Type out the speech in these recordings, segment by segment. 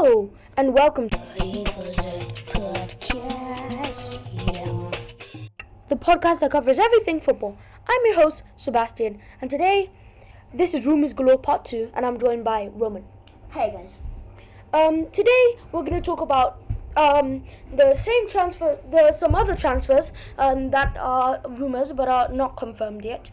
Hello and welcome to the podcast that covers everything football. I'm your host, Sebastian, and today this is Rumors Galore Part 2, and I'm joined by Roman. Hey guys. Um, today we're going to talk about um, the same transfer, the some other transfers um, that are rumors but are not confirmed yet.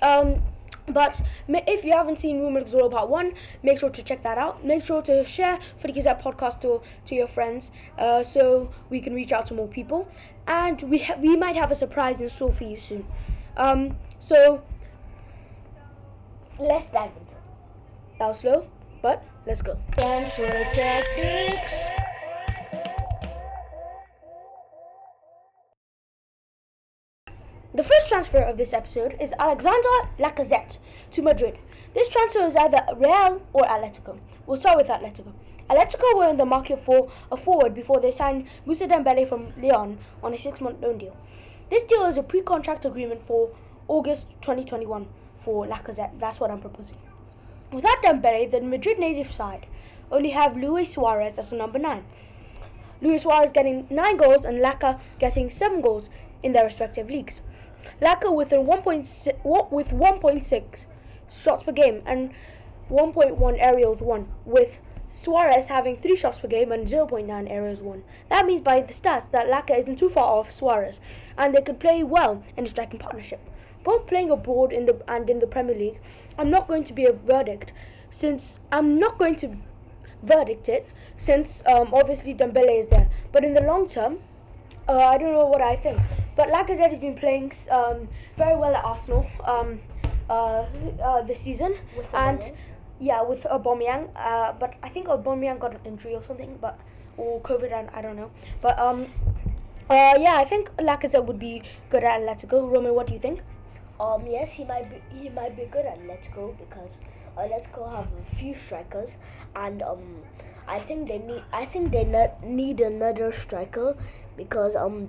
Um, but if you haven't seen Rumors Galore Part 1, make sure to check that out. Make sure to share for the Gazette podcast to, to your friends uh, so we can reach out to more people. And we, ha- we might have a surprise in store for you soon. Um, so Let's dive into it. that was slow, but let's go. First transfer of this episode is Alexander Lacazette to Madrid. This transfer is either Real or Atletico. We'll start with Atletico. Atletico were in the market for a forward before they signed Moussa Dembele from Lyon on a six-month loan deal. This deal is a pre-contract agreement for August 2021 for Lacazette. That's what I'm proposing. Without Dembele, the Madrid native side only have Luis Suarez as a number nine. Luis Suarez getting 9 goals and Laka getting 7 goals in their respective leagues. Laka with a 1.6 with 1.6 shots per game and 1.1 aerials won, with Suarez having 3 shots per game and 0.9 aerials won. That means by the stats that Laka isn't too far off Suarez, and they could play well in a striking partnership. Both playing abroad in the and in the Premier League, I'm not going to be a verdict, since I'm not going to verdict it, since um, obviously Dembele is there. But in the long term, uh, I don't know what I think. But Lacazette has been playing um, very well at Arsenal um, uh, uh, this season, With and Aubameyang? yeah, with Aubameyang. Uh, but I think Aubameyang got an injury or something, but or COVID, and I don't know. But um, uh, yeah, I think Lacazette would be good at Atletico. Roman, what do you think? Um, yes, he might be he might be good at Let's Go because Let's Go have a few strikers, and um, I think they need I think they ne- need another striker because um,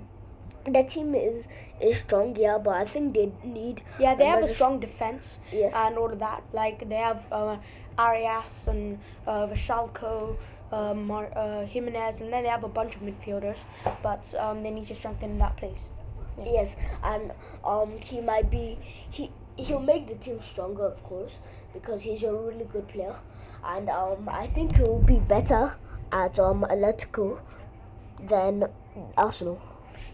the team is is strong, yeah, but I think they need Yeah, they have a strong defense. yes. and all of that. Like they have uh, Arias and uh, Vrsaljko, uh, Mar- uh, Jimenez, and then they have a bunch of midfielders. But um, they need to strengthen that place. Yes, and um, he might be he he'll make the team stronger, of course, because he's a really good player, and um, I think he'll be better at um Atletico than Arsenal.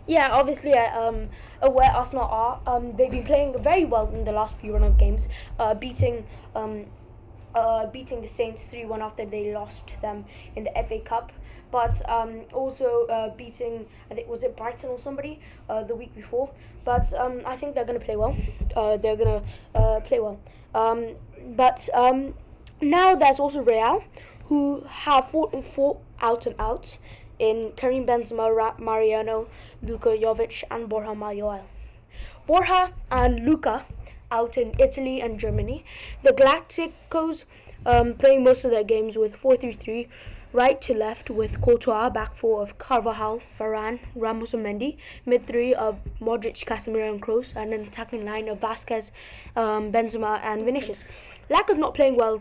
Yeah, obviously, um, where Arsenal are, um, they've been playing very well in the last few run of games, uh, beating um, uh, beating the Saints three one after they lost them in the FA Cup. But um, also uh, beating, I think was it Brighton or somebody uh, the week before. But um, I think they're gonna play well. Uh, they're gonna uh, play well. Um, but um, now there's also Real, who have four, four out and outs in Karim Benzema, Mariano, Luka Jovic, and Borja Mayoral. Borja and Luka out in Italy and Germany. The Galacticos um, playing most of their games with 4-3-3, right to left with Courtois, back four of Carvajal, Varane, Ramos and Mendy, mid three of Modric, Casemiro and Kroos, and an attacking line of Vasquez, um, Benzema and Vinicius. Laka's not playing well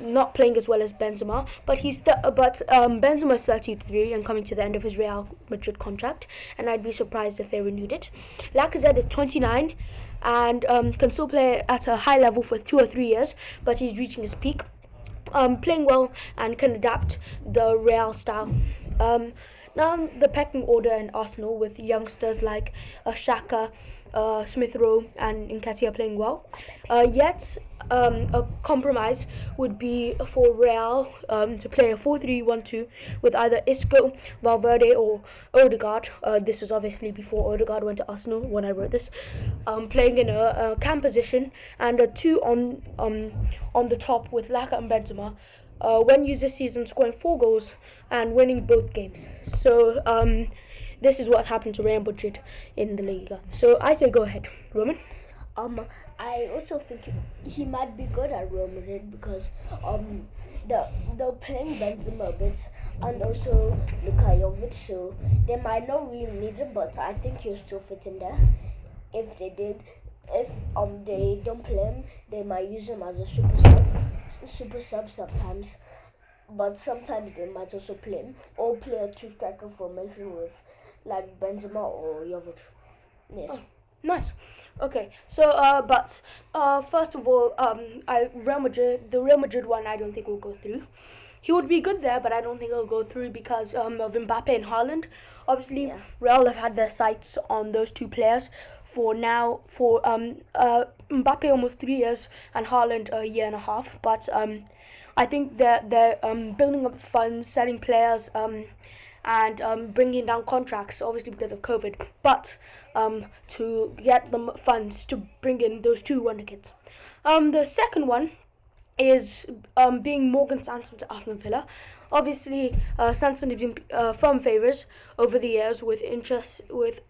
not playing as well as Benzema, but he's th- but um, Benzema's 33 and coming to the end of his Real Madrid contract, and I'd be surprised if they renewed it. Lacazette is 29 and um, can still play at a high level for two or three years, but he's reaching his peak. Um, playing well and can adapt the Real style. Um, now the pecking order in Arsenal with youngsters like uh, Xhaka, uh, Smith Rowe, and Nketiah playing well. Uh, yet um, a compromise would be for Real um, to play a 4-3-1-2 with either Isco, Valverde, or Odegaard. Uh, this was obviously before Odegaard went to Arsenal when I wrote this. Um, playing in a, a cam position and a two on um, on the top with Laka and Benzema. Uh, when used this season, scoring four goals and winning both games. So um, this is what happened to Real Madrid in the Liga. So I say go ahead, Roman. Um, I also think he, might be good at Real Madrid because um, the they're playing Benzema a bit and also Luka so they might not really need him, but I think he'll still fit in there. If they did, if um they don't play him, they might use him as a super sub, super sub sometimes. but sometimes they might also play him or play a two striker formation with like Benzema or Jovic. Yes. Oh. Nice. Okay, so uh, but uh, first of all, um, I Real Madrid, the Real Madrid one, I don't think will go through. He would be good there, but I don't think he'll go through because um, of Mbappe and Haaland. Obviously, Yeah. Real have had their sights on those two players for now for um uh Mbappe almost three years and Haaland a year and a half. But um, I think they're they're um building up funds, selling players um and um, bringing down contracts, obviously because of COVID, but um, to get the funds to bring in those two wonder kids. Um, the second one is um, being Morgan Sanson to Aston Villa. Obviously, uh, Sanson has been uh, firm favourites over the years, with interest with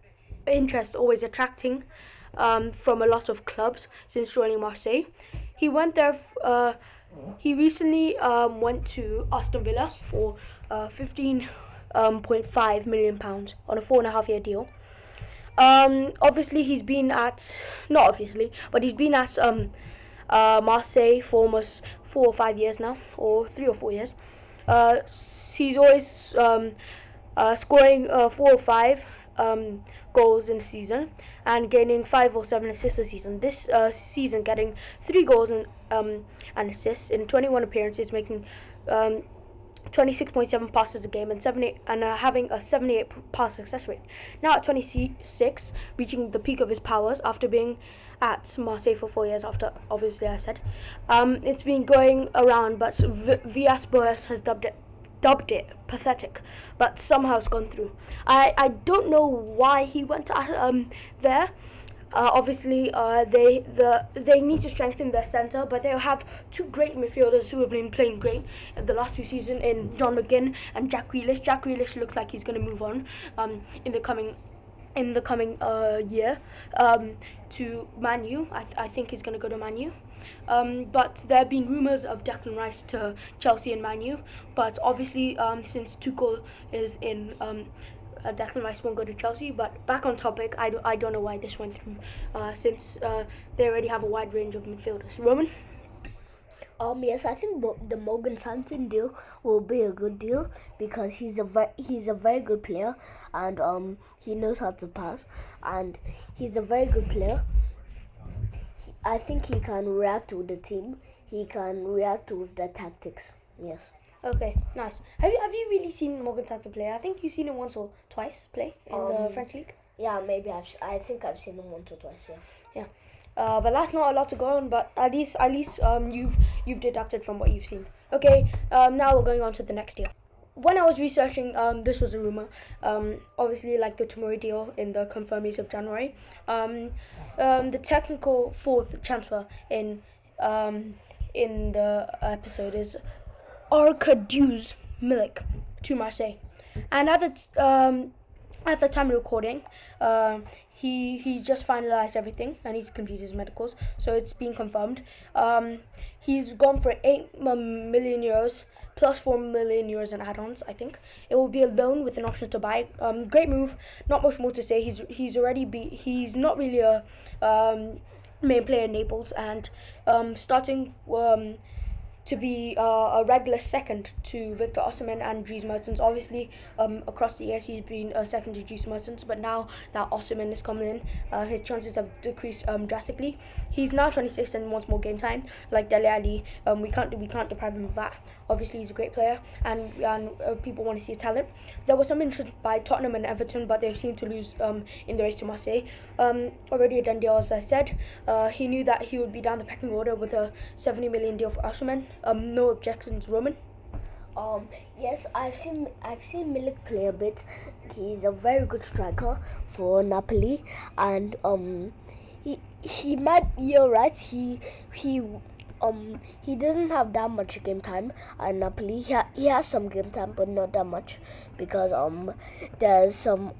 interest always attracting um, from a lot of clubs since joining Marseille. He went there. Uh, he recently um, went to Aston Villa for uh, fifteen um, point five million pounds on a four and a half year deal. Um, obviously, he's been at not obviously, but he's been at um, uh, Marseille for almost four or five years now, or three or four years. Uh, he's always um, uh, scoring uh, four or five um, goals in a season and gaining five or seven assists a season. This uh, season, getting three goals and um, and assists in 21 appearances, making um, 26.7 passes a game and 78 and uh, having a 78 pass success rate. Now at 26, reaching the peak of his powers after being at Marseille for four years. After obviously I said, um, it's been going around, but v- Boas has dubbed it dubbed it pathetic, but somehow it's gone through. I I don't know why he went to, uh, um there. Uh, obviously, uh, they the they need to strengthen their center, but they have two great midfielders who have been playing great the last two seasons in John McGinn and Jack Grealish. Jack Grealish looks like he's going to move on um, in the coming in the coming uh, year um, to Man I think he's going to go to Man U. Um, but there have been rumours of Declan Rice to Chelsea and Man U. But obviously, um, since Tuchel is in, um, uh, Declan Rice won't go to Chelsea. But back on topic, I, do, I don't know why this went through, uh, since uh, they already have a wide range of midfielders. Roman? Um, yes, I think the Morgan Sanson deal will be a good deal because he's a very he's a very good player and um he knows how to pass and he's a very good player. I think he can react with the team. He can react with the tactics. Yes. Okay, nice. Have you have you really seen Morgan Sanson play? I think you've seen him once or twice play in the Um, French league. Yeah, maybe I've I think I've seen him once or twice. Yeah. Uh, but that's not a lot to go on. But at least, at least um, you've you've deducted from what you've seen. Okay. Um, now we're going on to the next deal. When I was researching, um, this was a rumor. Um, obviously, like the Tomori deal in the confirmies of January. Um, um, the technical fourth transfer in um, in the episode is Arkadiusz Milik to Marseille, and at the um, at the time of recording, um, he he's just finalized everything and he's completed his medicals, so it's been confirmed. Um, he's gone for eight um, euros plus four million euros in add-ons. I think it will be a loan with an option to buy. Um, great move. Not much more to say. He's he's already be he's not really a um, main player in Naples and um, starting um, to be uh, a regular second to Victor Osimhen and Dries Mertens. Obviously, um, across the years he's been a second to Dries Mertens, but now that Osimhen is coming in, uh, his chances have decreased um, drastically. He's now 26 and wants more game time, like Dele Alli. Um, we can't we can't deprive him of that. Obviously, he's a great player, and and uh, people want to see his talent. There was some interest by Tottenham and Everton, but they seem to lose um, in the race to Marseille. Um, already a done deal, as I said. Uh, he knew that he would be down the pecking order with a 70 million deal for Osimhen. Um, no objections, Roman. Um, yes, I've seen I've seen Milik play a bit. He's a very good striker for Napoli, and um, he he might. You're right. He he um he doesn't have that much game time at Napoli. He ha- he has some game time, but not that much because um there's some.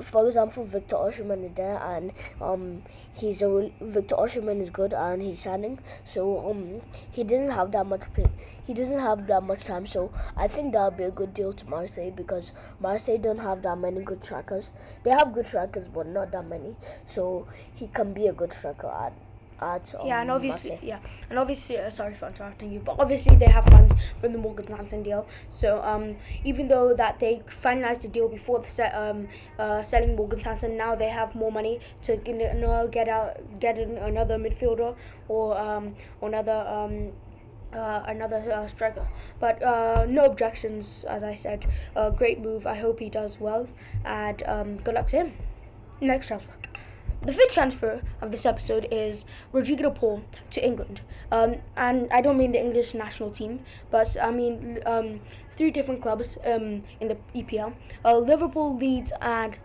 For example, Victor Osimhen is there, and um, he's a Victor Osimhen is good, and he's shining. So um, he didn't have that much play. He doesn't have that much time. So I think that'll be a good deal to Marseille because Marseille don't have that many good strikers. They have good strikers, but not that many. So he can be a good striker at um, Yeah, and obviously, yeah, and obviously, uh, sorry for interrupting you, but obviously they have funds from the Morgan Sanson deal. So um, even though that they finalized the deal before the set, um, uh, selling Morgan Sanson, now they have more money to you know, get out, get another midfielder or um, or another um. Uh, another uh, striker, but uh, no objections. As I said, uh, great move. I hope he does well, and um, good luck to him. Next transfer. The fifth transfer of this episode is Rodrigo Paul to England. Um, and I don't mean the English national team, but I mean um, three different clubs um, in the EPL. Uh, Liverpool, Leeds, and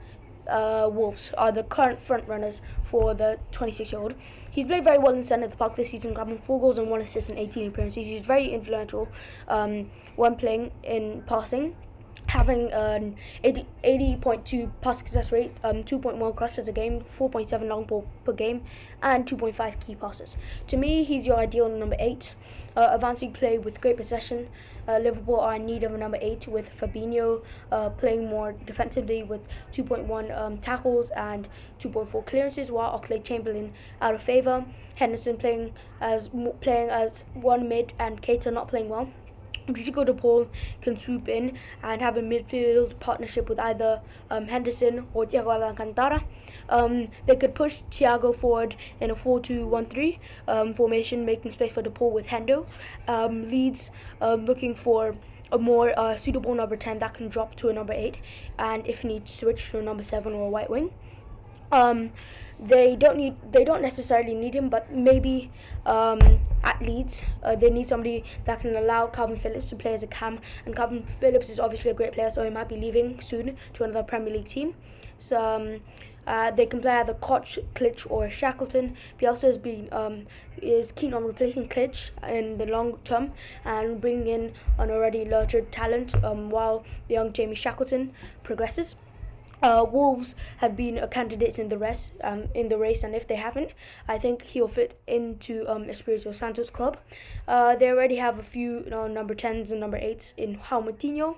uh, Wolves are the current front runners for the 26 year old. He's played very well in centre of the park this season, grabbing four goals and one assist in 18 appearances. He's very influential um, when playing in passing having an 80, 80.2 pass success rate, um, 2.1 crosses a game, 4.7 long ball per game, and 2.5 key passes. To me, he's your ideal number 8. Uh, advancing play with great possession. Uh, Liverpool are in need of a number 8 with Fabinho uh, playing more defensively with 2.1 um, tackles and 2.4 clearances, while Oxlade Chamberlain out of favour. Henderson playing as playing as one mid and Keita not playing well. Rodrigo de Paul can swoop in and have a midfield partnership with either um, Henderson or Thiago Alcantara. Um, they could push Thiago forward in a 4-2-1-3 um, formation, making space for de Paul with Hendo. Um, Leeds um, looking for a more uh, suitable number 10 that can drop to a number 8 and if needs switch to a number 7 or a white wing. Um, they don't need they don't necessarily need him, but maybe at Leeds uh, they need somebody that can allow Kalvin Phillips to play as a cam. And Kalvin Phillips is obviously a great player, so he might be leaving soon to another Premier League team. So um, uh, they can play either Koch, Klich, or Shackleton. Bielsa has been um, is keen on replacing Klich in the long term and bringing in an already nurtured talent um, while the young Jamie Shackleton progresses. Uh, Wolves have been a candidate in the rest um, in the race, and if they haven't, I think he'll fit into um, Espirito Santo's club. Uh, they already have a few you know, number tens and number eights in Moutinho,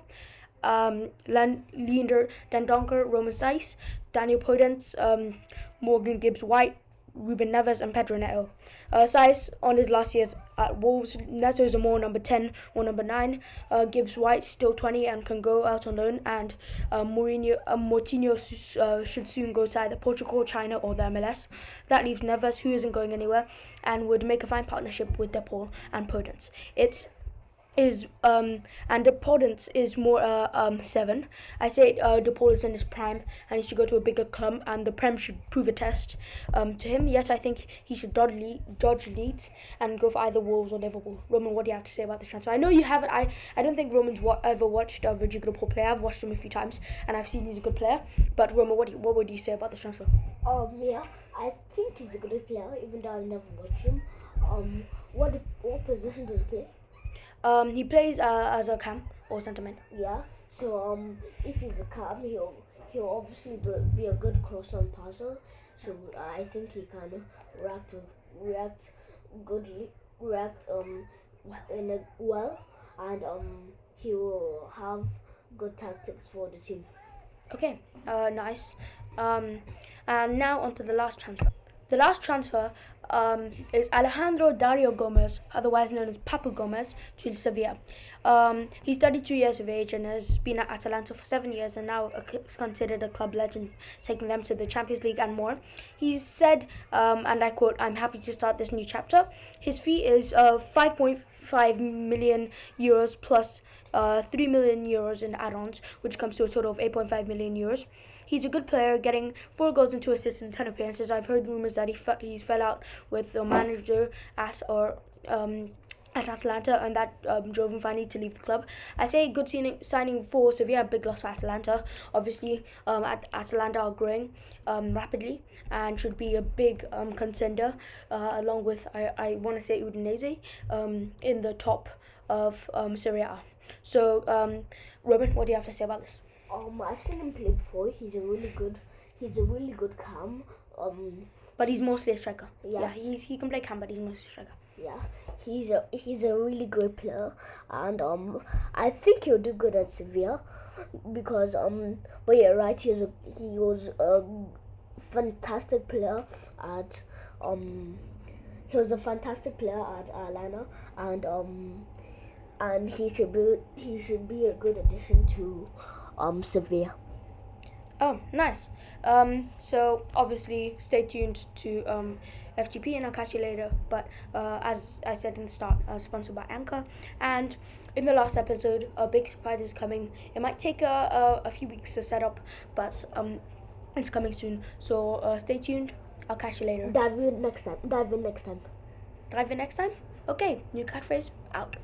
um, Leander Dendoncker, Romain Saïss, Daniel Podence, um, Morgan Gibbs White, Ruben Neves, and Pedro Neto. Uh, Saïss on his last years at Wolves, Neto is a more number 10 or number 9. Uh, Gibbs White still 20 and can go out on loan. And uh, Moutinho, uh, uh, should soon go to either Portugal, China, or the MLS. That leaves Neves, who isn't going anywhere, and would make a fine partnership with DePaul and Podence. It's is um and the Podence is more uh, um seven. I say uh DePaul is in his prime and he should go to a bigger club and the Prem should prove a test um to him. Yet I think he should dodge dodge Leeds and go for either Wolves or Liverpool. Roman, what do you have to say about this transfer? I know you haven't. I I don't think Roman's ever watched uh, Rodrigo DePaul play. I've watched him a few times and I've seen he's a good player. But Roman, what do you, what would you say about this transfer? Um, yeah, I think he's a good player, even though I've never watched him. Um, what what position does he play? Um, he plays uh, as a cam or centre mid. Yeah. So um, if he's a cam, he'll he'll obviously be, a good cross on passer. So I think he can react react goodly react um in a well, and um he will have good tactics for the team. Okay, uh, nice. Um, and now on to the last transfer. The last transfer um, is Alejandro Dario Gomez, otherwise known as Papu Gomez, to Sevilla. Um, he's 32 years of age and has been at Atalanta for seven years and now is considered a club legend, taking them to the Champions League and more. He's said, um, and I quote, I'm happy to start this new chapter. His fee is uh, 5.5 million euros plus uh, 3 million euros in add ons, which comes to a total of 8.5 million euros. He's a good player, getting four goals and two assists in ten appearances. I've heard rumors that he fe- he's fell out with the manager at or um, at Atalanta, and that um, drove him finally to leave the club. I say good signing, signing for Sevilla, big loss for Atalanta. Obviously, um, at Atalanta are growing um, rapidly and should be a big um, contender, uh, along with I, I want to say Udinese um, in the top of um, Serie A. So, um, Robin, what do you have to say about this? Um, I've seen him play before. He's a really good. He's a really good cam. Um, But he's mostly a striker. Yeah. Yeah, he's, he can play cam, but he's mostly a striker. yeah, he's a he's a really good player, and um, I think he'll do good at Sevilla, because um, but yeah, right, he was a, he was a fantastic player at um he was a fantastic player at Atlanta, and um, and he should be he should be a good addition to um Sevilla. Oh, nice. Um, so obviously, stay tuned to um, FGP, and I'll catch you later. But uh, as I said in the start, uh, sponsored by Anchor. And in the last episode, a big surprise is coming. It might take a, a, a few weeks to set up, but um, it's coming soon. So uh, stay tuned. I'll catch you later. Dive in next time. Dive in next time. Dive in next time. Okay, new catchphrase out.